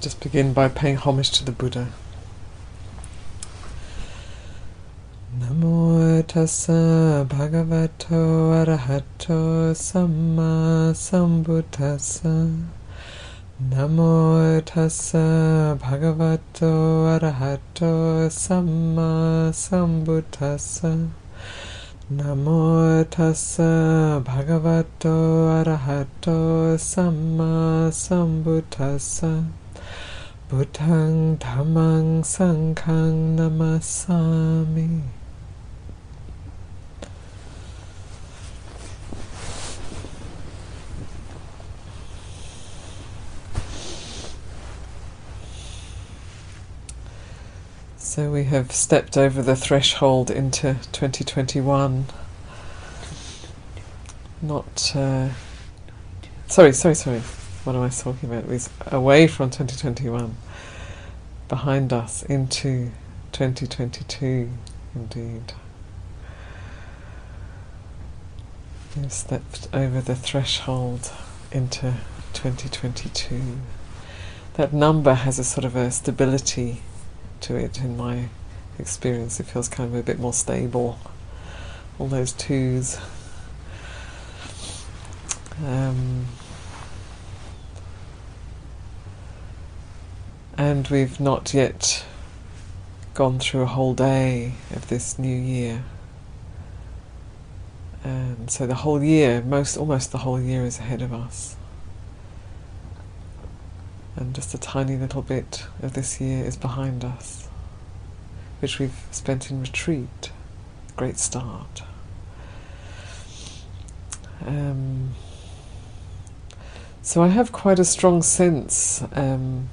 just begin by paying homage to the Buddha. Namo tassa bhagavato arahato samma sambuddhassa. Namo tassa bhagavato arahato samma sambuddhassa. Namo tassa bhagavato arahato samma sambuddhassa. Buddhang dhammang sanghang namasami. So we have stepped over the threshold into 2021. Not. Uh, sorry, sorry, sorry. What am I talking about? Was away from 2021, behind us into 2022, indeed. We've stepped over the threshold into 2022. That number has a sort of a stability to it in my experience. It feels kind of a bit more stable. All those twos. Um, and we've not yet gone through a whole day of this new year. And so the whole year, most almost the whole year is ahead of us. And just a tiny little bit of this year is behind us, which we've spent in retreat. Great start. Um, so I have quite a strong sense, um,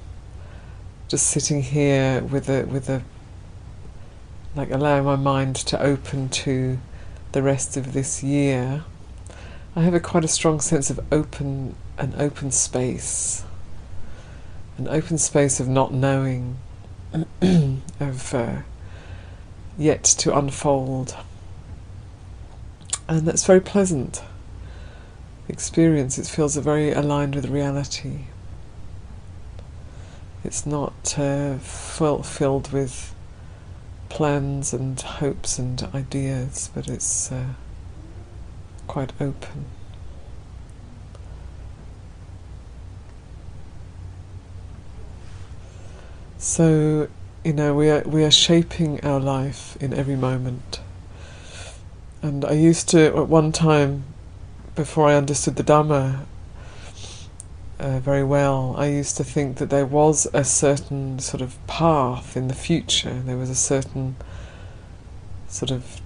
just sitting here with a with a like allowing my mind to open to the rest of this year. I have a quite a strong sense of open an open space an open space of not knowing, of uh, yet to unfold. And that's very pleasant experience. It feels very aligned with reality. It's not uh, filled with plans and hopes and ideas, but it's uh, quite open. So, you know, we are we are shaping our life in every moment. And I used to at one time, before I understood the Dhamma uh, very well, I used to think that there was a certain sort of path in the future. There was a certain sort of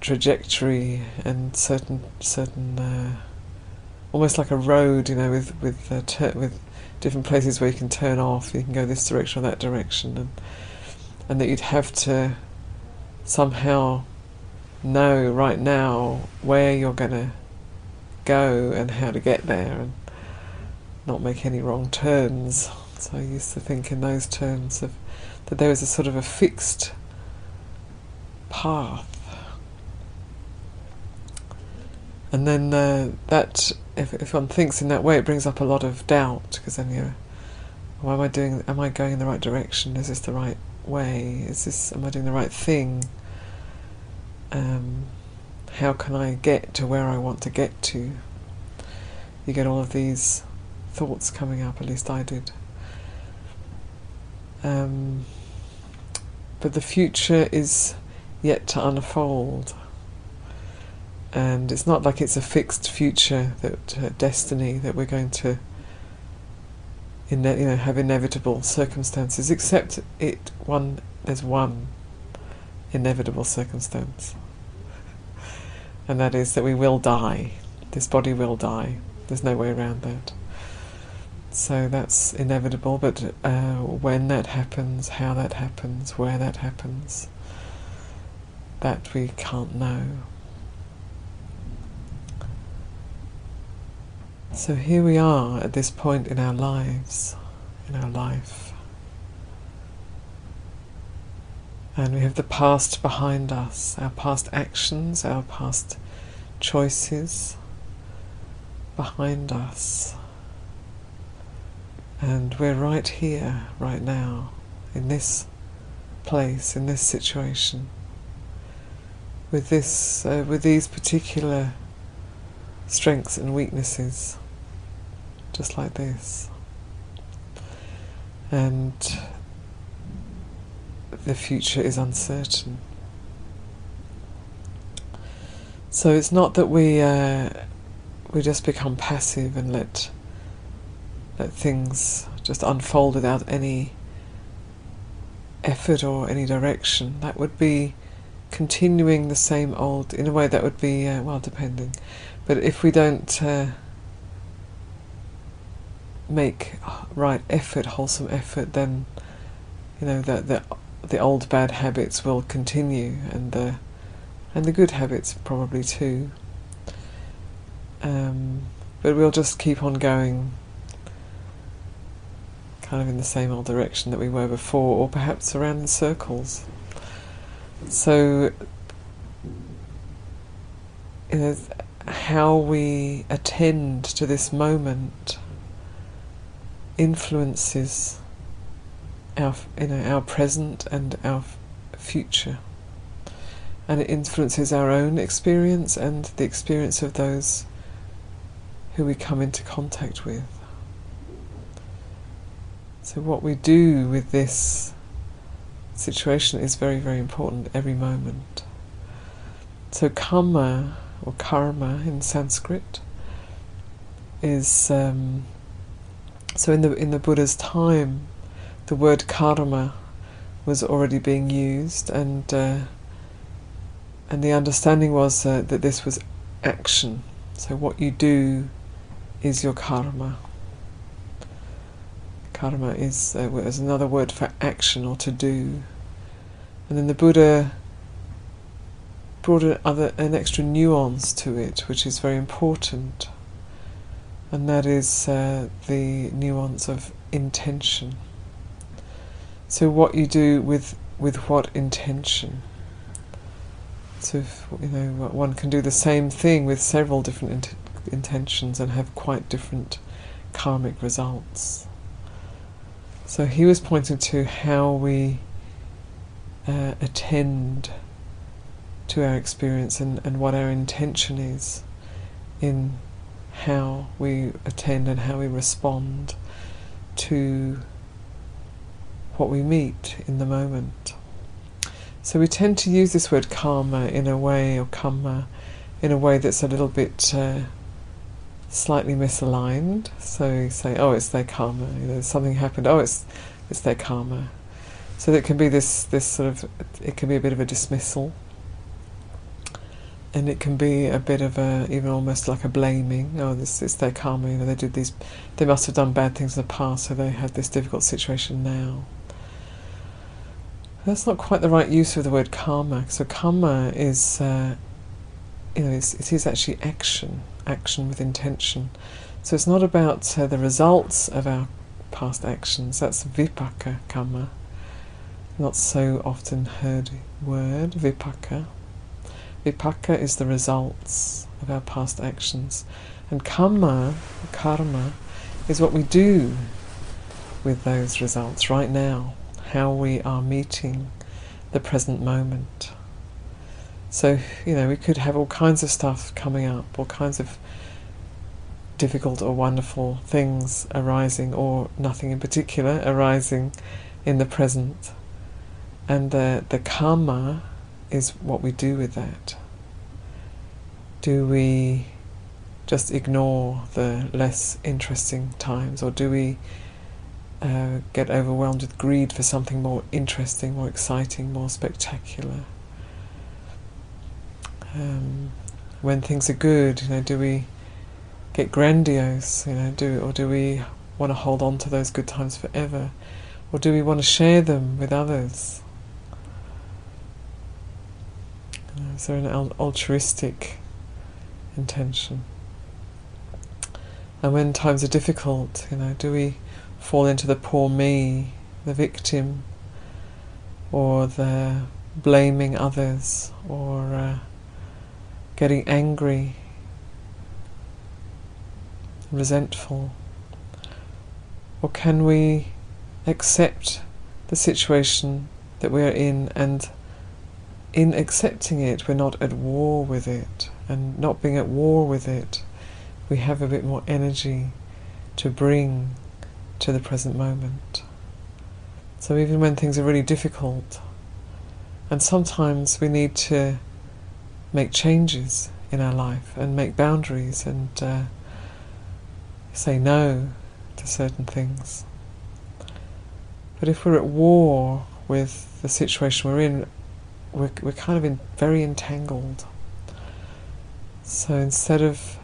trajectory and certain certain uh, almost like a road, you know, with with uh, ter- with different places where you can turn off. You can go this direction or that direction, and and that you'd have to somehow know right now where you're going to go and how to get there, and not make any wrong turns. So I used to think in those terms of that there was a sort of a fixed path. And then uh, that if, if one thinks in that way, it brings up a lot of doubt because then you're, why am I doing? Am I going in the right direction? Is this the right way? Is this? Am I doing the right thing? Um, how can I get to where I want to get to? You get all of these thoughts coming up. At least I did. Um, but the future is yet to unfold and it's not like it's a fixed future that uh, destiny that we're going to ine- you know have inevitable circumstances except it one there's one inevitable circumstance and that is that we will die this body will die there's no way around that so that's inevitable but uh, when that happens how that happens where that happens that we can't know So here we are at this point in our lives, in our life. And we have the past behind us, our past actions, our past choices behind us. And we're right here, right now, in this place, in this situation, with this, uh, with these particular strengths and weaknesses, just like this. And the future is uncertain. So it's not that we uh, we just become passive and let let things just unfold without any effort or any direction. That would be continuing the same old. In a way, that would be uh, well, depending. But if we don't uh, make right effort, wholesome effort, then you know that the the old bad habits will continue, and the and the good habits probably too. Um, but we'll just keep on going, kind of in the same old direction that we were before, or perhaps around in circles. So, you know, how we attend to this moment influences our, you know, our present and our future, and it influences our own experience and the experience of those who we come into contact with. So, what we do with this situation is very, very important every moment. So, kamma or karma in Sanskrit is um, so in the in the Buddha's time, the word karma was already being used, and uh, and the understanding was uh, that this was action. So what you do is your karma. Karma is, uh, is another word for action or to do. And then the Buddha brought an, other, an extra nuance to it, which is very important, and that is uh, the nuance of intention. So, what you do with with what intention? So, if, you know, one can do the same thing with several different int- intentions and have quite different karmic results. So he was pointing to how we uh, attend to our experience and, and what our intention is in how we attend and how we respond to what we meet in the moment. So we tend to use this word karma in a way, or karma, in a way that's a little bit uh, slightly misaligned. So you say, oh, it's their karma. You know, something happened. Oh, it's it's their karma. So it can be this this sort of it can be a bit of a dismissal, and it can be a bit of a even almost like a blaming. Oh, this is their karma. You know, they did these. They must have done bad things in the past, so they have this difficult situation now. That's not quite the right use of the word karma. So karma is, uh, you know, it is actually action action with intention. So it's not about uh, the results of our past actions. That's vipaka karma. Not so often heard word, vipaka. Vipaka is the results of our past actions. And karma, karma, is what we do with those results right now, how we are meeting the present moment. So, you know, we could have all kinds of stuff coming up, all kinds of difficult or wonderful things arising, or nothing in particular arising in the present. And the, the karma is what we do with that. Do we just ignore the less interesting times, or do we uh, get overwhelmed with greed for something more interesting, more exciting, more spectacular? Um, when things are good, you know, do we get grandiose, you know, do or do we want to hold on to those good times forever, or do we want to share them with others? You know, is there an altruistic intention? And when times are difficult, you know, do we fall into the poor me, the victim, or the blaming others, or uh, getting angry, resentful? Or can we accept the situation that we are in and in accepting it, we're not at war with it, and not being at war with it, we have a bit more energy to bring to the present moment. So even when things are really difficult, and sometimes we need to make changes in our life and make boundaries and uh, say no to certain things. But if we're at war with the situation we're in, we're, we're kind of in, very entangled. So instead of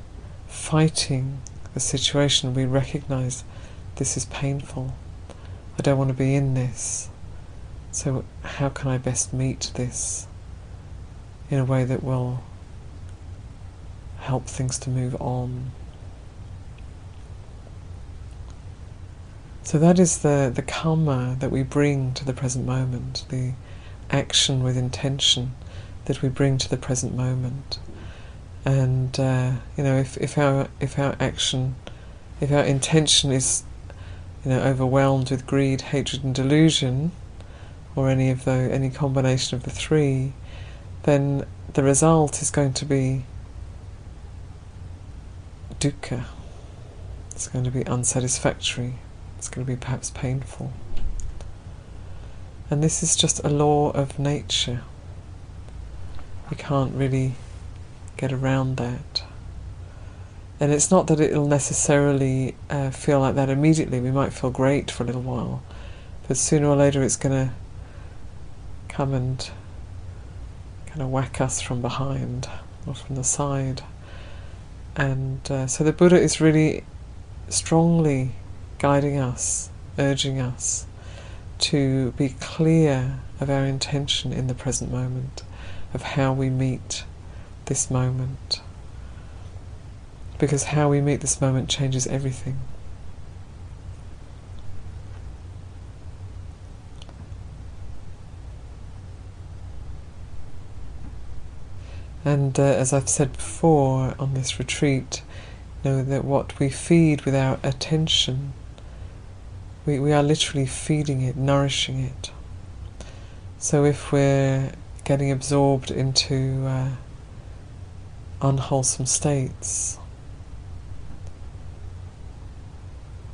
fighting the situation, we recognize this is painful. I don't want to be in this. So, how can I best meet this in a way that will help things to move on? So, that is the, the karma that we bring to the present moment, the action with intention that we bring to the present moment. And uh, you know, if, if our if our action, if our intention is, you know, overwhelmed with greed, hatred, and delusion, or any of the any combination of the three, then the result is going to be dukkha. It's going to be unsatisfactory. It's going to be perhaps painful. And this is just a law of nature. We can't really get around that. And it's not that it'll necessarily uh, feel like that immediately. We might feel great for a little while, but sooner or later it's going to come and kind of whack us from behind or from the side. And uh, so the Buddha is really strongly guiding us, urging us to be clear of our intention in the present moment, of how we meet this moment. Because how we meet this moment changes everything. And uh, as I've said before on this retreat, know that what we feed with our attention we, we are literally feeding it, nourishing it. So if we're getting absorbed into uh, unwholesome states,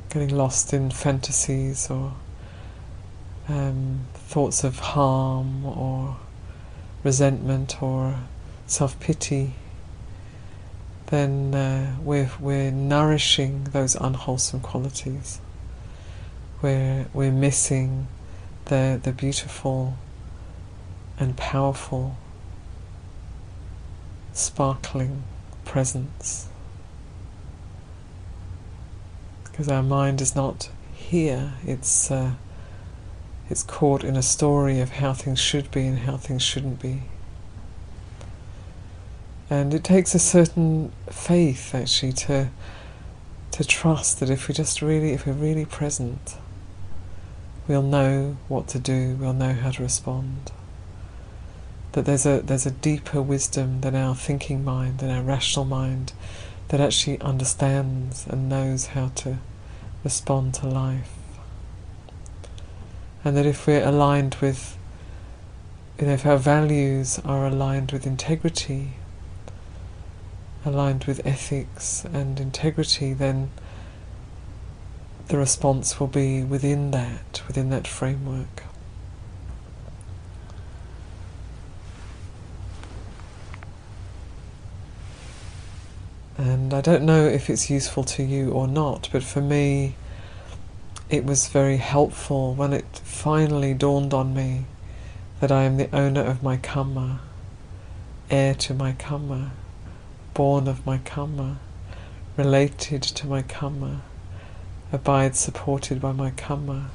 getting lost in fantasies or um, thoughts of harm or resentment or self pity, then uh, we're, we're nourishing those unwholesome qualities we're, we're missing the, the beautiful and powerful, sparkling presence. Because our mind is not here, it's, uh, it's caught in a story of how things should be and how things shouldn't be. And it takes a certain faith actually to to trust that if we just really if we're really present we'll know what to do, we'll know how to respond. That there's a there's a deeper wisdom than our thinking mind, than our rational mind, that actually understands and knows how to respond to life. And that if we're aligned with you know, if our values are aligned with integrity, aligned with ethics and integrity, then the response will be within that, within that framework. And I don't know if it's useful to you or not, but for me, it was very helpful when it finally dawned on me that I am the owner of my karma, heir to my karma, born of my karma, related to my karma abide supported by my karma.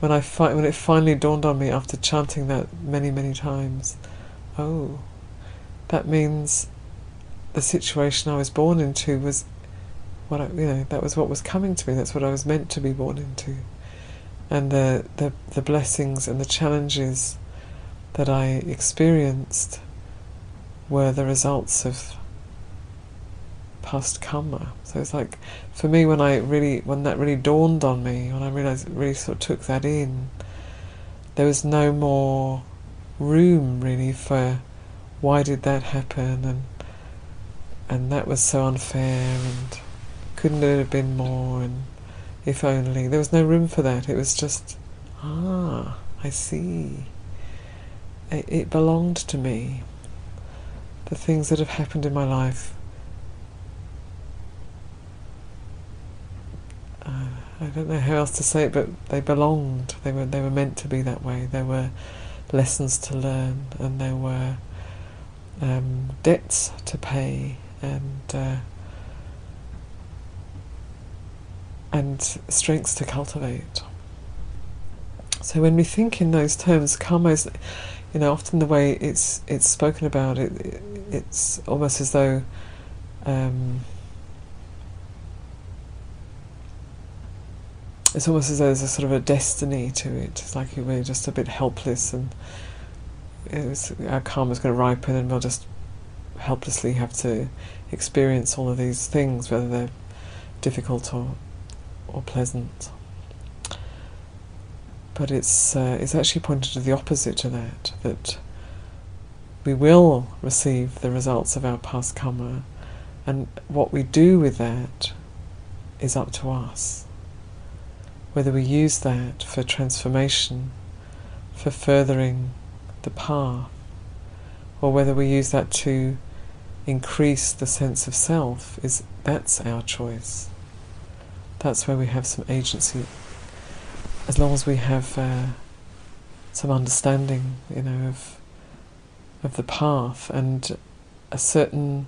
When I fi- when it finally dawned on me after chanting that many many times, oh, that means the situation I was born into was what I, you know that was what was coming to me. That's what I was meant to be born into, and the the the blessings and the challenges that I experienced were the results of past karma. So it's like, for me, when I really, when that really dawned on me, when I realized, really sort of took that in, there was no more room really for why did that happen and and that was so unfair and couldn't it have been more and if only. There was no room for that. It was just ah I see. It, it belonged to me. The things that have happened in my life uh, I don't know how else to say it but they belonged they were they were meant to be that way there were lessons to learn and there were um, debts to pay and uh, and strengths to cultivate. So when we think in those terms, karma is, you know, often the way it's it's spoken about, it, it it's almost as though. Um, it's almost as though there's a sort of a destiny to it. It's like we're just a bit helpless and our karma's going to ripen and we'll just helplessly have to experience all of these things, whether they're difficult or or pleasant. But it's uh, it's actually pointed to the opposite to that that we will receive the results of our past karma, and what we do with that is up to us. Whether we use that for transformation, for furthering the path, or whether we use that to increase the sense of self, is that's our choice. That's where we have some agency. As long as we have uh, some understanding, you know, of of the path and a certain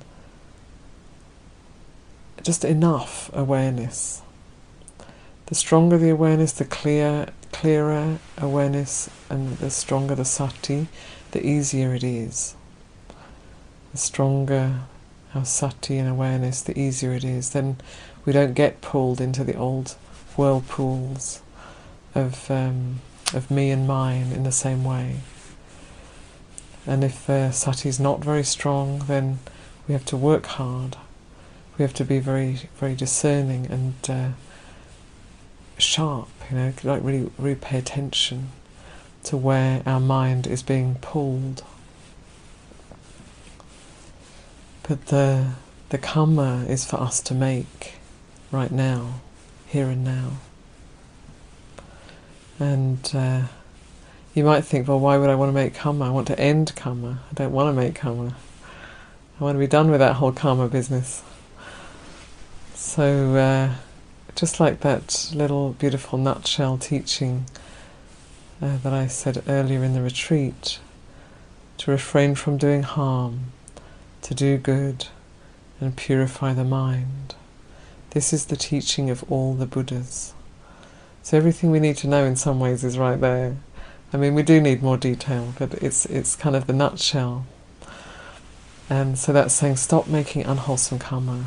just enough awareness. The stronger the awareness, the clear clearer awareness and the stronger the sati, the easier it is. The stronger our sati and awareness, the easier it is. Then we don't get pulled into the old whirlpools of um, of me and mine in the same way. And if the sati is not very strong, then we have to work hard. We have to be very, very discerning and uh, sharp, you know, like really, really pay attention to where our mind is being pulled. But the the karma is for us to make right now, here and now. And uh, you might think, well, why would I want to make karma? I want to end karma. I don't want to make karma. I want to be done with that whole karma business. So. Uh, just like that little beautiful nutshell teaching uh, that I said earlier in the retreat, to refrain from doing harm, to do good, and purify the mind. This is the teaching of all the Buddhas. So everything we need to know in some ways is right there. I mean, we do need more detail, but it's it's kind of the nutshell. And so that's saying stop making unwholesome karma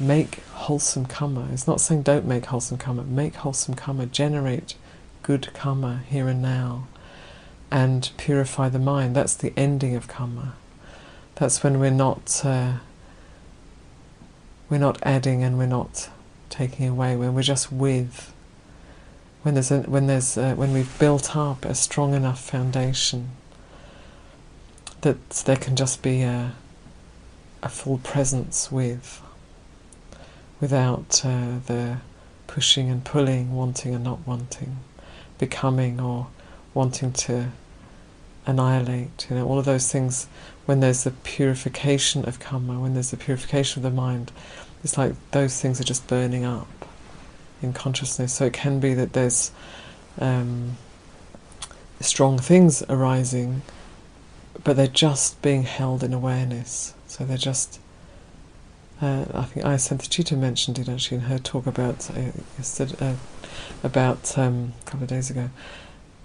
make wholesome karma. It's not saying don't make wholesome karma. Make wholesome karma. Generate good karma here and now, and purify the mind. That's the ending of karma. That's when we're not uh, we're not adding and we're not taking away. When we're just with. When there's a, when there's a, when we've built up a strong enough foundation that there can just be a a full presence with without uh, the pushing and pulling, wanting and not wanting, becoming or wanting to annihilate. You know, all of those things. When there's the purification of karma, when there's the purification of the mind, it's like those things are just burning up in consciousness. So it can be that there's um, strong things arising, but they're just being held in awareness. So they're just uh, I think Ayya Santacitta mentioned it actually in her talk about uh, uh, about um, a couple of days ago.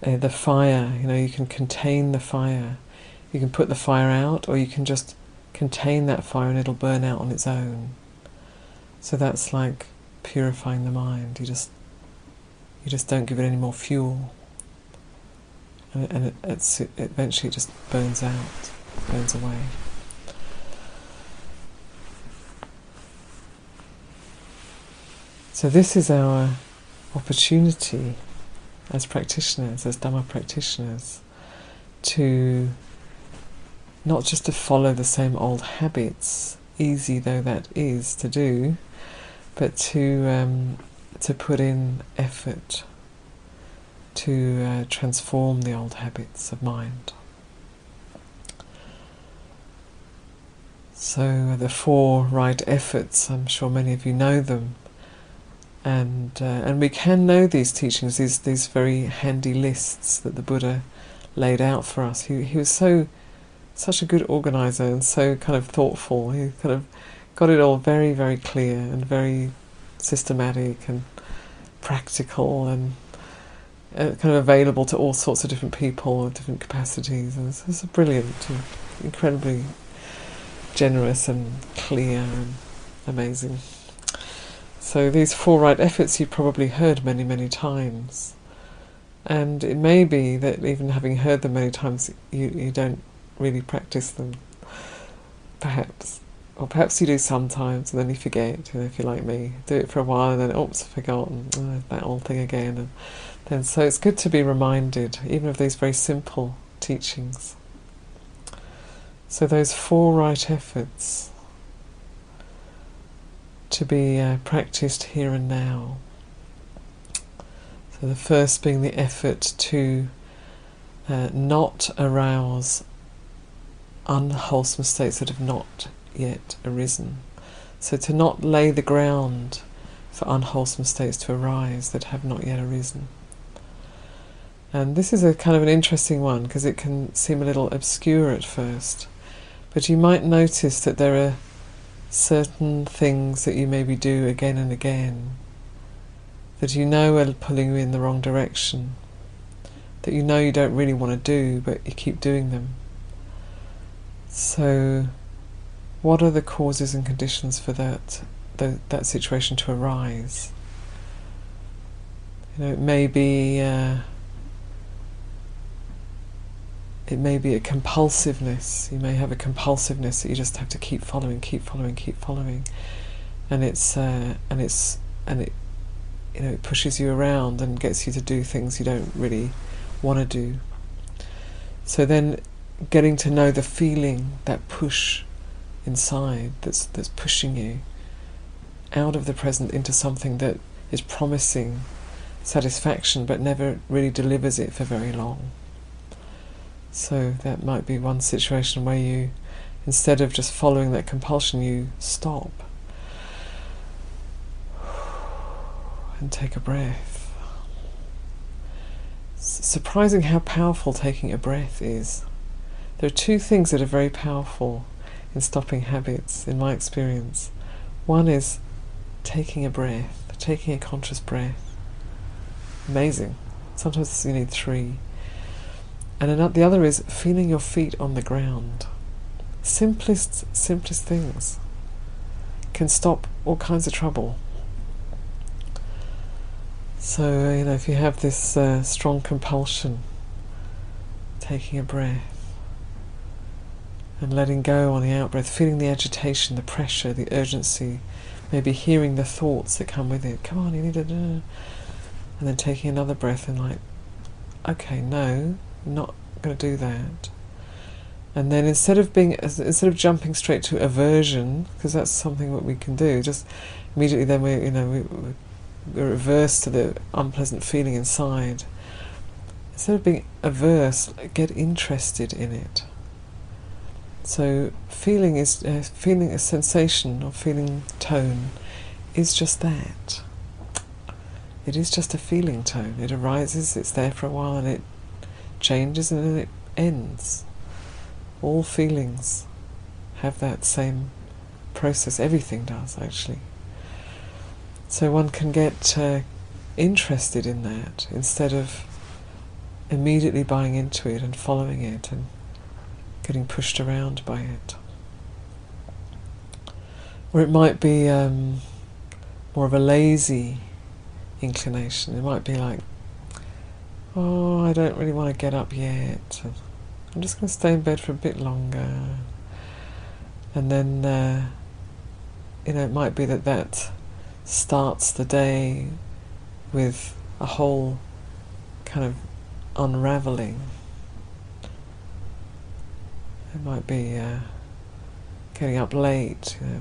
Uh, the fire, you know, you can contain the fire. You can put the fire out, or you can just contain that fire and it'll burn out on its own. So that's like purifying the mind. You just you just don't give it any more fuel, and, and it eventually it just burns out, burns away. So, this is our opportunity as practitioners, as Dhamma practitioners, to not just to follow the same old habits, easy though that is to do, but to um, to put in effort to uh, transform the old habits of mind. So the four right efforts, I'm sure many of you know them, and uh, and we can know these teachings, these these very handy lists that the Buddha laid out for us. He he was so such a good organizer and so kind of thoughtful. He kind of got it all very very clear and very systematic and practical and uh, kind of available to all sorts of different people of different capacities. And it's, it's brilliant, incredibly generous and clear and amazing. So these four right efforts you've probably heard many, many times. And it may be that even having heard them many times, you, you don't really practice them, perhaps. Or perhaps you do sometimes and then you forget, you know, if you're like me. Do it for a while and then, oops, forgotten, oh, uh, that old thing again. And then, so it's good to be reminded, even of these very simple teachings. So those four right efforts to be uh, practiced here and now. So the first being the effort to uh, not arouse unwholesome states that have not yet arisen. So to not lay the ground for unwholesome states to arise that have not yet arisen. And this is a kind of an interesting one because it can seem a little obscure at first. But you might notice that there are certain things that you maybe do again and again that you know are pulling you in the wrong direction, that you know you don't really want to do, but you keep doing them. So, what are the causes and conditions for that the, that situation to arise? You know, it may be. Uh, it may be a compulsiveness. You may have a compulsiveness that you just have to keep following, keep following, keep following, and it's uh, and it's and it you know it pushes you around and gets you to do things you don't really want to do. So then, getting to know the feeling, that push inside that's that's pushing you out of the present into something that is promising satisfaction but never really delivers it for very long. So that might be one situation where you, instead of just following that compulsion, you stop and take a breath. It's surprising how powerful taking a breath is. There are two things that are very powerful in stopping habits, in my experience. One is taking a breath, taking a conscious breath. Amazing. Sometimes you need three. And the other is feeling your feet on the ground. Simplest, simplest things can stop all kinds of trouble. So, you know, if you have this uh, strong compulsion, taking a breath and letting go on the out breath, feeling the agitation, the pressure, the urgency, maybe hearing the thoughts that come with it. Come on, you need to. And then taking another breath and like, okay, no, not going to do that. And then instead of being instead of jumping straight to aversion, because that's something that we can do, just immediately then we you know we, we reverse to the unpleasant feeling inside. Instead of being averse, get interested in it. So feeling is uh, feeling a sensation or feeling tone is just that. It is just a feeling tone. It arises, it's there for a while, and it changes and then it ends. All feelings have that same process. Everything does, actually. So one can get uh, interested in that instead of immediately buying into it and following it and getting pushed around by it. Or it might be um, more of a lazy inclination. It might be like, oh, I don't really want to get up yet. I'm just going to stay in bed for a bit longer. And then, uh, you know, it might be that that starts the day with a whole kind of unraveling. It might be uh, getting up late, you know,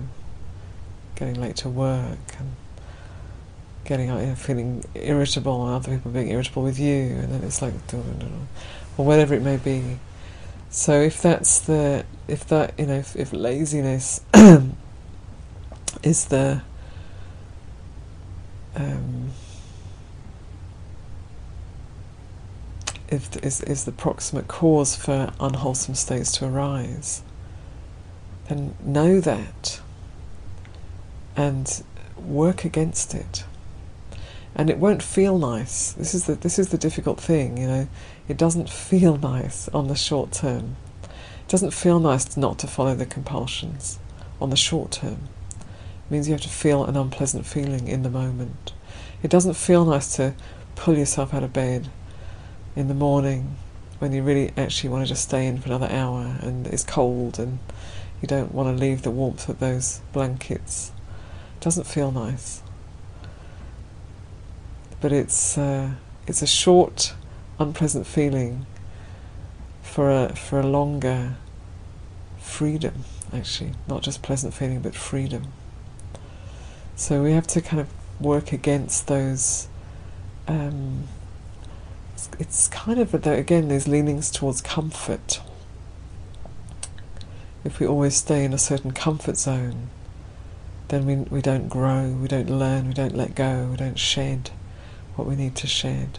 getting late to work, and getting out, here feeling irritable, and other people being irritable with you, and then it's like, or whatever it may be. So if that's the, if that, you know, if, if laziness is the um, if is is the proximate cause for unwholesome states to arise, then know that and work against it. And it won't feel nice. This is the this is the difficult thing, you know. It doesn't feel nice on the short term. It doesn't feel nice not to follow the compulsions on the short term. It means you have to feel an unpleasant feeling in the moment. It doesn't feel nice to pull yourself out of bed in the morning when you really actually want to just stay in for another hour and it's cold and you don't want to leave the warmth of those blankets. It doesn't feel nice. But it's uh, it's a short, unpleasant feeling for a for a longer freedom, actually, not just pleasant feeling, but freedom. So we have to kind of work against those um, it's kind of again there's leanings towards comfort. If we always stay in a certain comfort zone, then we we don't grow, we don't learn, we don't let go, we don't shed what we need to shed.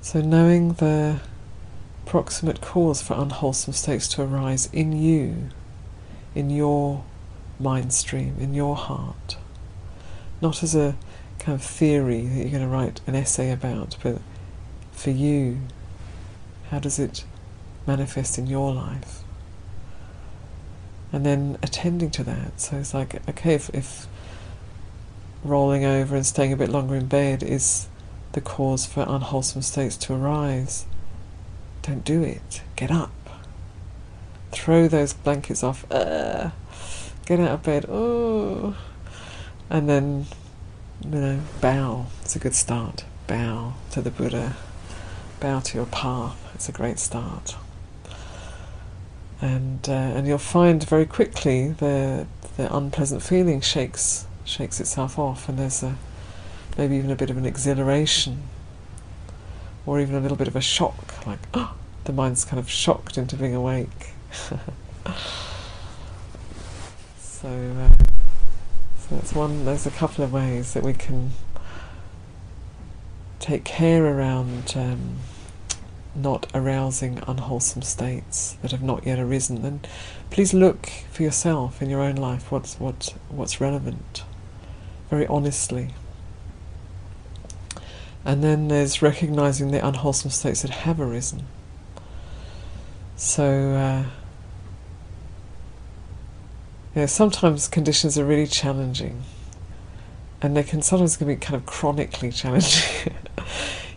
So knowing the proximate cause for unwholesome states to arise in you, in your mind stream, in your heart, not as a kind of theory that you're going to write an essay about, but for you, how does it manifest in your life? And then attending to that. So it's like, okay, if, if rolling over and staying a bit longer in bed is the cause for unwholesome states to arise, don't do it. Get up. Throw those blankets off. Get out of bed. Oh. And then you know, bow. It's a good start. Bow to the Buddha. Bow to your path. It's a great start. And uh, and you'll find very quickly the the unpleasant feeling shakes shakes itself off, and there's a maybe even a bit of an exhilaration, or even a little bit of a shock, like oh, the mind's kind of shocked into being awake. so. Uh, so that's one. There's a couple of ways that we can take care around um, not arousing unwholesome states that have not yet arisen. And please look for yourself in your own life what's what what's relevant, very honestly. And then there's recognizing the unwholesome states that have arisen. So. Uh, know, sometimes conditions are really challenging, and they can sometimes can be kind of chronically challenging.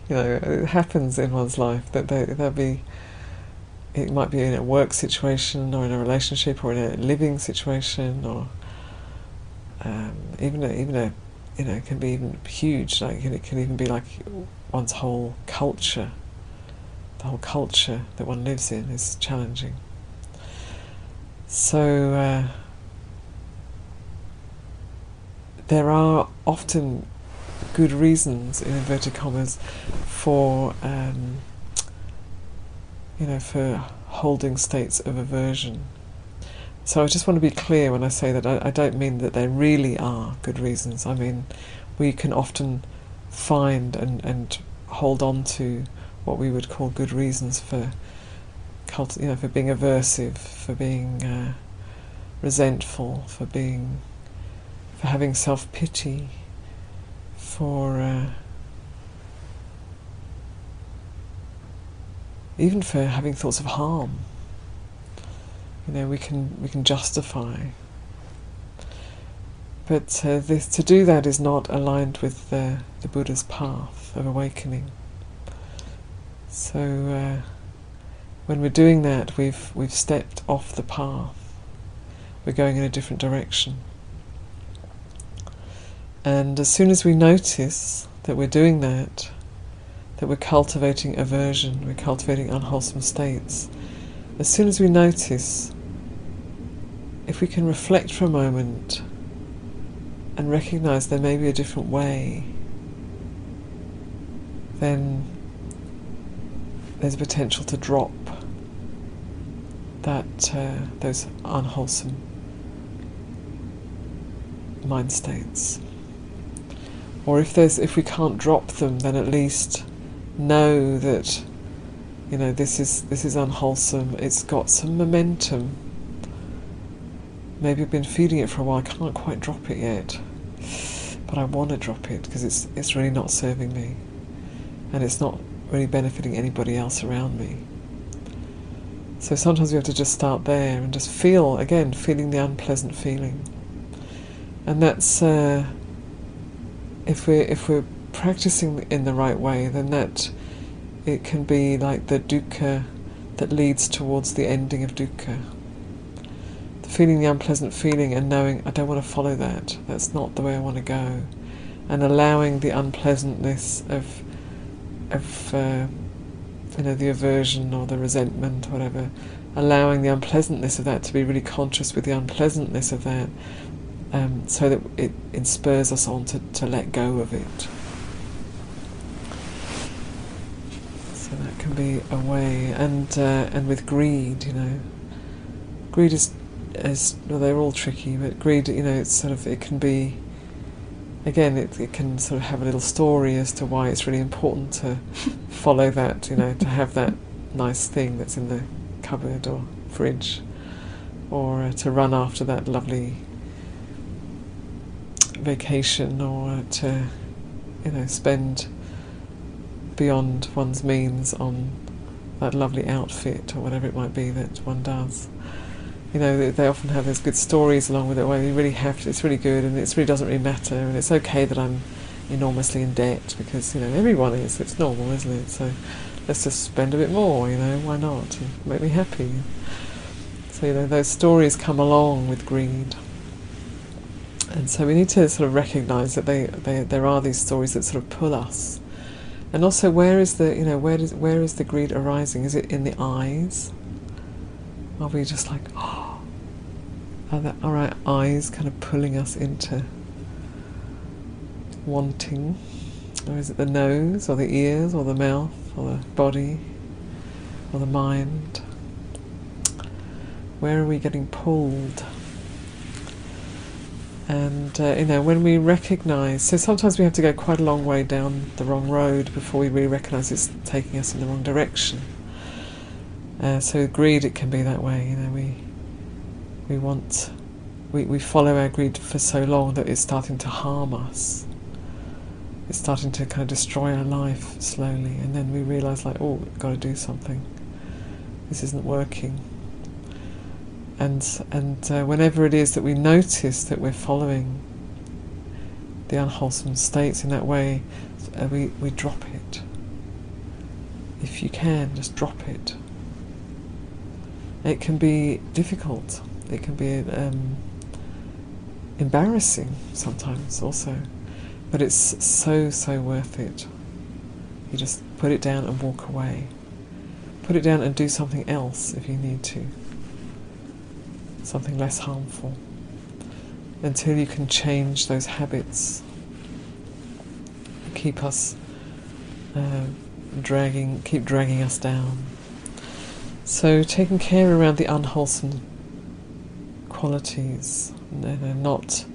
you know, it happens in one's life that they they'll be. It might be in a work situation, or in a relationship, or in a living situation, or um, even a, even a you know, it can be even huge. Like it can even be like one's whole culture. The whole culture that one lives in is challenging. So. Uh, there are often good reasons, in inverted commas, for um, you know for holding states of aversion. So I just want to be clear when I say that I, I don't mean that there really are good reasons. I mean we can often find and, and hold on to what we would call good reasons for cult, you know, for being aversive, for being uh, resentful, for being for having self pity, for uh, even for having thoughts of harm. You know, we can we can justify. But uh, this, to do that is not aligned with the, the Buddha's path of awakening. So uh, when we're doing that, we've we've stepped off the path. We're going in a different direction. And as soon as we notice that we're doing that, that we're cultivating aversion, we're cultivating unwholesome states, as soon as we notice, if we can reflect for a moment and recognize there may be a different way, then there's potential to drop that uh, those unwholesome mind states. Or if there's if we can't drop them, then at least know that you know this is this is unwholesome. It's got some momentum. Maybe I've been feeding it for a while. I can't quite drop it yet, but I want to drop it because it's it's really not serving me, and it's not really benefiting anybody else around me. So sometimes we have to just start there and just feel again, feeling the unpleasant feeling, and that's uh, if we're if we're practicing in the right way, then that it can be like the dukkha that leads towards the ending of dukkha. Feeling the unpleasant feeling and knowing I don't want to follow that. That's not the way I want to go, and allowing the unpleasantness of of uh, you know the aversion or the resentment, or whatever, allowing the unpleasantness of that to be really conscious with the unpleasantness of that, um, so that it, it spurs us on to, to let go of it. So that can be a way, and uh, and with greed, you know, greed is is well, they're all tricky, but greed, you know, it's sort of it can be again, it, it can sort of have a little story as to why it's really important to follow that, you know, to have that nice thing that's in the cupboard or fridge, or uh, to run after that lovely vacation, or uh, to, you know, spend beyond one's means on that lovely outfit or whatever it might be that one does you know, they often have those good stories along with it where you really have to, it's really good and it really doesn't really matter and it's okay that I'm enormously in debt because, you know, everyone is, it's normal, isn't it? So let's just spend a bit more, you know, why not? Make me happy. So, you know, those stories come along with greed. And so we need to sort of recognize that they, they, there are these stories that sort of pull us. And also, where is the, you know, where, does, where is the greed arising? Is it in the eyes? Are we just like, oh, are, are our eyes kind of pulling us into wanting? Or is it the nose, or the ears, or the mouth, or the body, or the mind? Where are we getting pulled? And uh, you know, when we recognize, so sometimes we have to go quite a long way down the wrong road before we really recognize it's taking us in the wrong direction. Uh, so greed, it can be that way. You know, we we want we we follow our greed for so long that it's starting to harm us. It's starting to kind of destroy our life slowly, and then we realise like, oh, we've got to do something. This isn't working. And and uh, whenever it is that we notice that we're following the unwholesome states in that way, uh, we we drop it. If you can, just drop it it can be difficult. It can be um, embarrassing sometimes also, but it's so so worth it. You just put it down and walk away. Put it down and do something else if you need to. Something less harmful. Until you can change those habits. Keep us uh, dragging, keep dragging us down. So taking care around the unwholesome qualities, know, not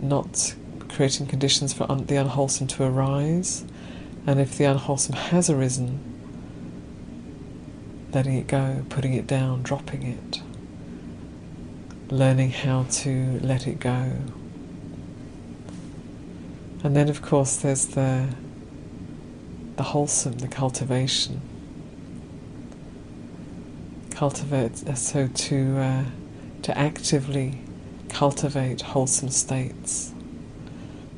not creating conditions for un- the unwholesome to arise, and if the unwholesome has arisen, letting it go, putting it down, dropping it, learning how to let it go. And then, of course, there's the the wholesome, the cultivation cultivate, uh, so to uh, to actively cultivate wholesome states.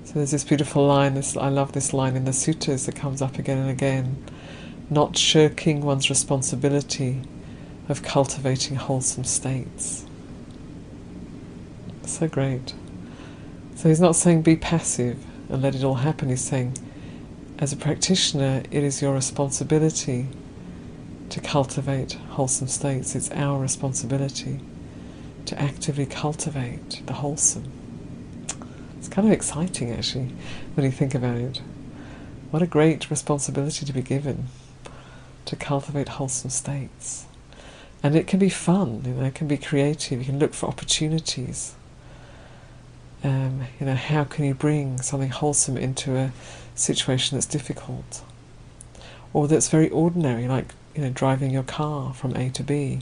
So there's this beautiful line. This I love this line in the sutras that comes up again and again. Not shirking one's responsibility of cultivating wholesome states. So great. So he's not saying be passive and let it all happen. He's saying, as a practitioner, it is your responsibility to cultivate wholesome states. It's our responsibility to actively cultivate the wholesome. It's kind of exciting, actually, when you think about it. What a great responsibility to be given to cultivate wholesome states. And it can be fun, you know, it can be creative, you can look for opportunities. Um, you know, how can you bring something wholesome into a situation that's difficult? Or that's very ordinary, like, you know, driving your car from A to B.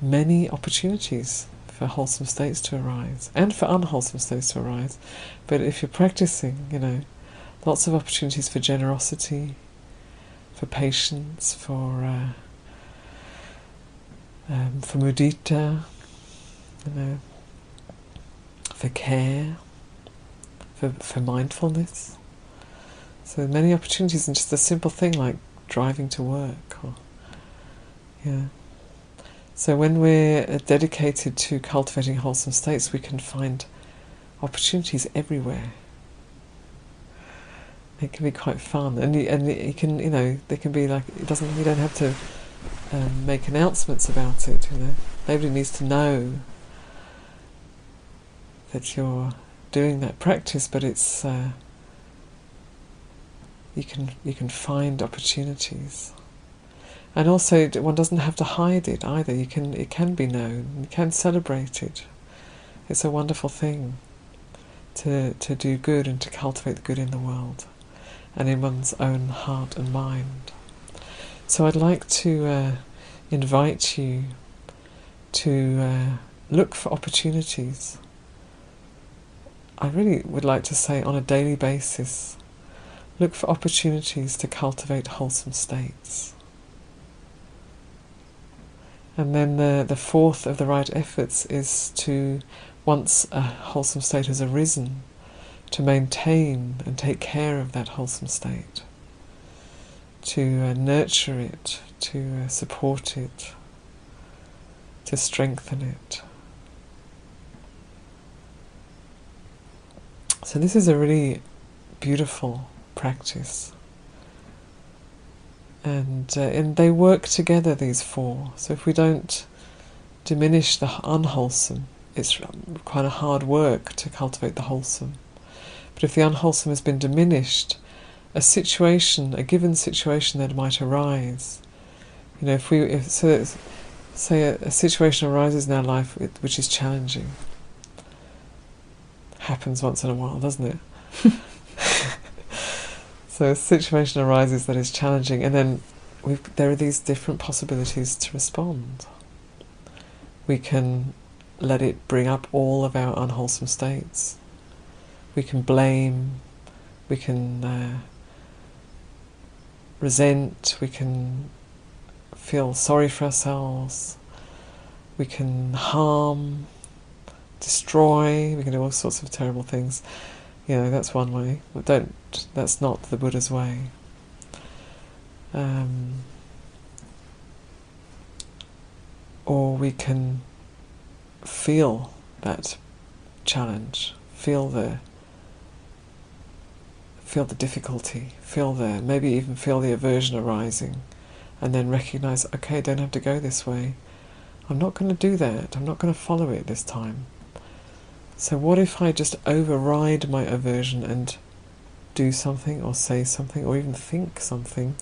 Many opportunities for wholesome states to arise and for unwholesome states to arise. But if you're practicing, you know, lots of opportunities for generosity, for patience, for uh, um, for mudita, you know, for care, for for mindfulness. So many opportunities in just a simple thing like driving to work, or yeah. So when we're dedicated to cultivating wholesome states, we can find opportunities everywhere it can be quite fun, and you, and you can you know there can be like it doesn't you don't have to um, make announcements about it. You know, nobody needs to know that you're doing that practice, but it's uh, you can you can find opportunities, and also one doesn't have to hide it either. You can it can be known, you can celebrate it. It's a wonderful thing to to do good and to cultivate the good in the world and in one's own heart and mind. So I'd like to uh, invite you to uh, look for opportunities. I really would like to say on a daily basis, look for opportunities to cultivate wholesome states. And then the, the fourth of the right efforts is to, once a wholesome state has arisen, to maintain and take care of that wholesome state, to uh, nurture it, to uh, support it, to strengthen it. So, this is a really beautiful practice. And, uh, and they work together, these four. So, if we don't diminish the unwholesome, it's quite a hard work to cultivate the wholesome. But if the unwholesome has been diminished, a situation, a given situation that might arise, you know, if we, if, so say a, a situation arises in our life which is challenging, happens once in a while, doesn't it? so a situation arises that is challenging, and then there are these different possibilities to respond. We can let it bring up all of our unwholesome states we can blame, we can uh, resent, we can feel sorry for ourselves, we can harm, destroy, we can do all sorts of terrible things. You know, that's one way. Don't. That's not the Buddha's way. Um, or we can feel that challenge, feel the feel the difficulty, feel the, maybe even feel the aversion arising, and then recognize, okay, I don't have to go this way. I'm not going to do that. I'm not going to follow it this time. So, what if I just override my aversion and do something, or say something, or even think something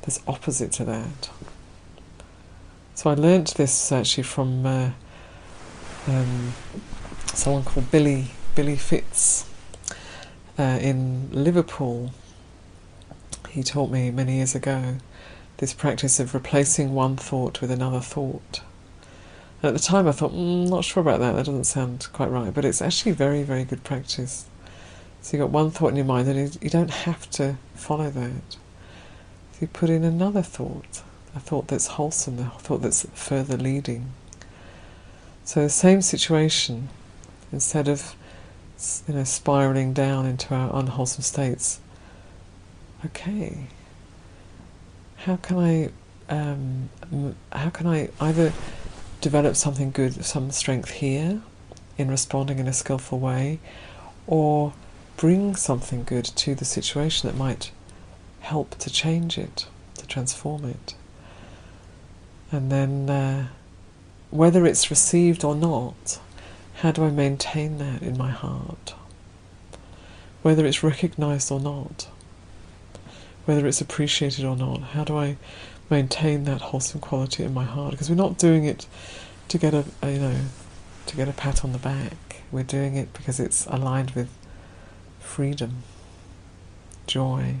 that's opposite to that? So, I learnt this actually from uh, um, someone called Billy Billy Fitz uh, in Liverpool. He taught me many years ago this practice of replacing one thought with another thought. At the time, I thought, mm, not sure about that. That doesn't sound quite right. But it's actually very, very good practice. So you've got one thought in your mind, and you don't have to follow that. So you put in another thought, a thought that's wholesome, a thought that's further leading. So the same situation, instead of you know, spiraling down into our unwholesome states. Okay, how can I, um, how can I either develop something good, some strength here, in responding in a skillful way, or bring something good to the situation that might help to change it, to transform it. And then, uh, whether it's received or not, how do I maintain that in my heart? Whether it's recognized or not, whether it's appreciated or not, how do I maintain that wholesome quality in my heart? Because we're not doing it to get a, a you know to get a pat on the back. We're doing it because it's aligned with freedom, joy,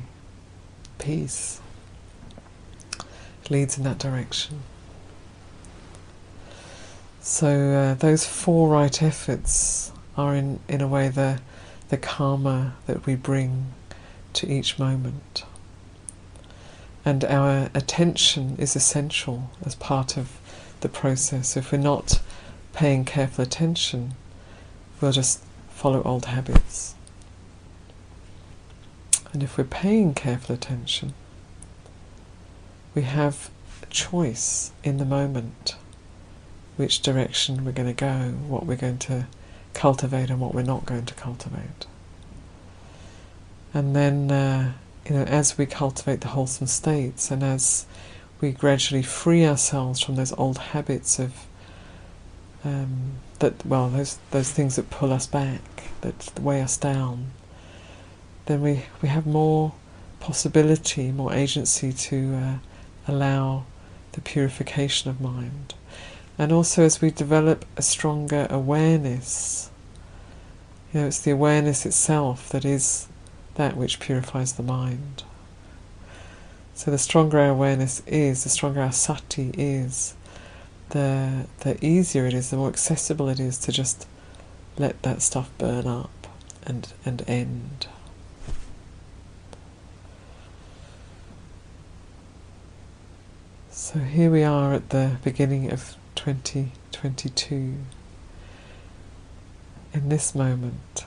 peace. Leads in that direction. So uh, those four right efforts are in, in a way the the kamma that we bring to each moment. And our attention is essential as part of the process. If we're not paying careful attention, we'll just follow old habits. And if we're paying careful attention, we have a choice in the moment which direction we're going to go, what we're going to cultivate and what we're not going to cultivate. And then, uh, you know, as we cultivate the wholesome states and as we gradually free ourselves from those old habits of um, that well those those things that pull us back that weigh us down then we we have more possibility more agency to uh, allow the purification of mind and also as we develop a stronger awareness you know it's the awareness itself that is that which purifies the mind so the stronger our awareness is, the stronger our sati is, the the easier it is, the more accessible it is to just let that stuff burn up and and end. So here we are at the beginning of 2022. In this moment,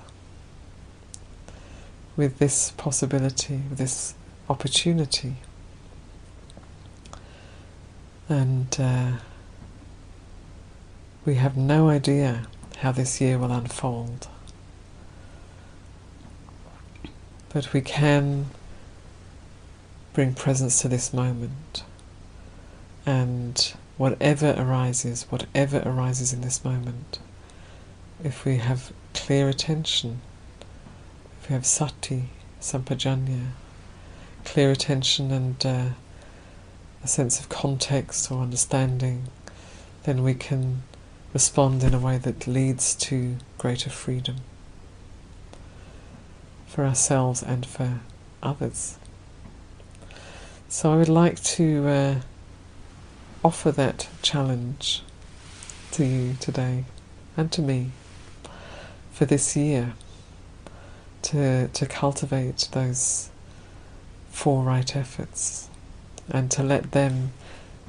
with this possibility, with this opportunity. And uh, we have no idea how this year will unfold. But we can bring presence to this moment. And whatever arises, whatever arises in this moment, if we have clear attention, if we have sati, sampajanya, clear attention and uh, a sense of context or understanding, then we can respond in a way that leads to greater freedom for ourselves and for others. So I would like to uh, offer that challenge to you today and to me for this year to, to cultivate those four right efforts and to let them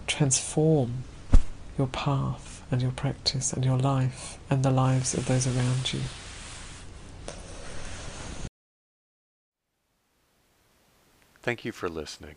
transform your path and your practice and your life and the lives of those around you. Thank you for listening.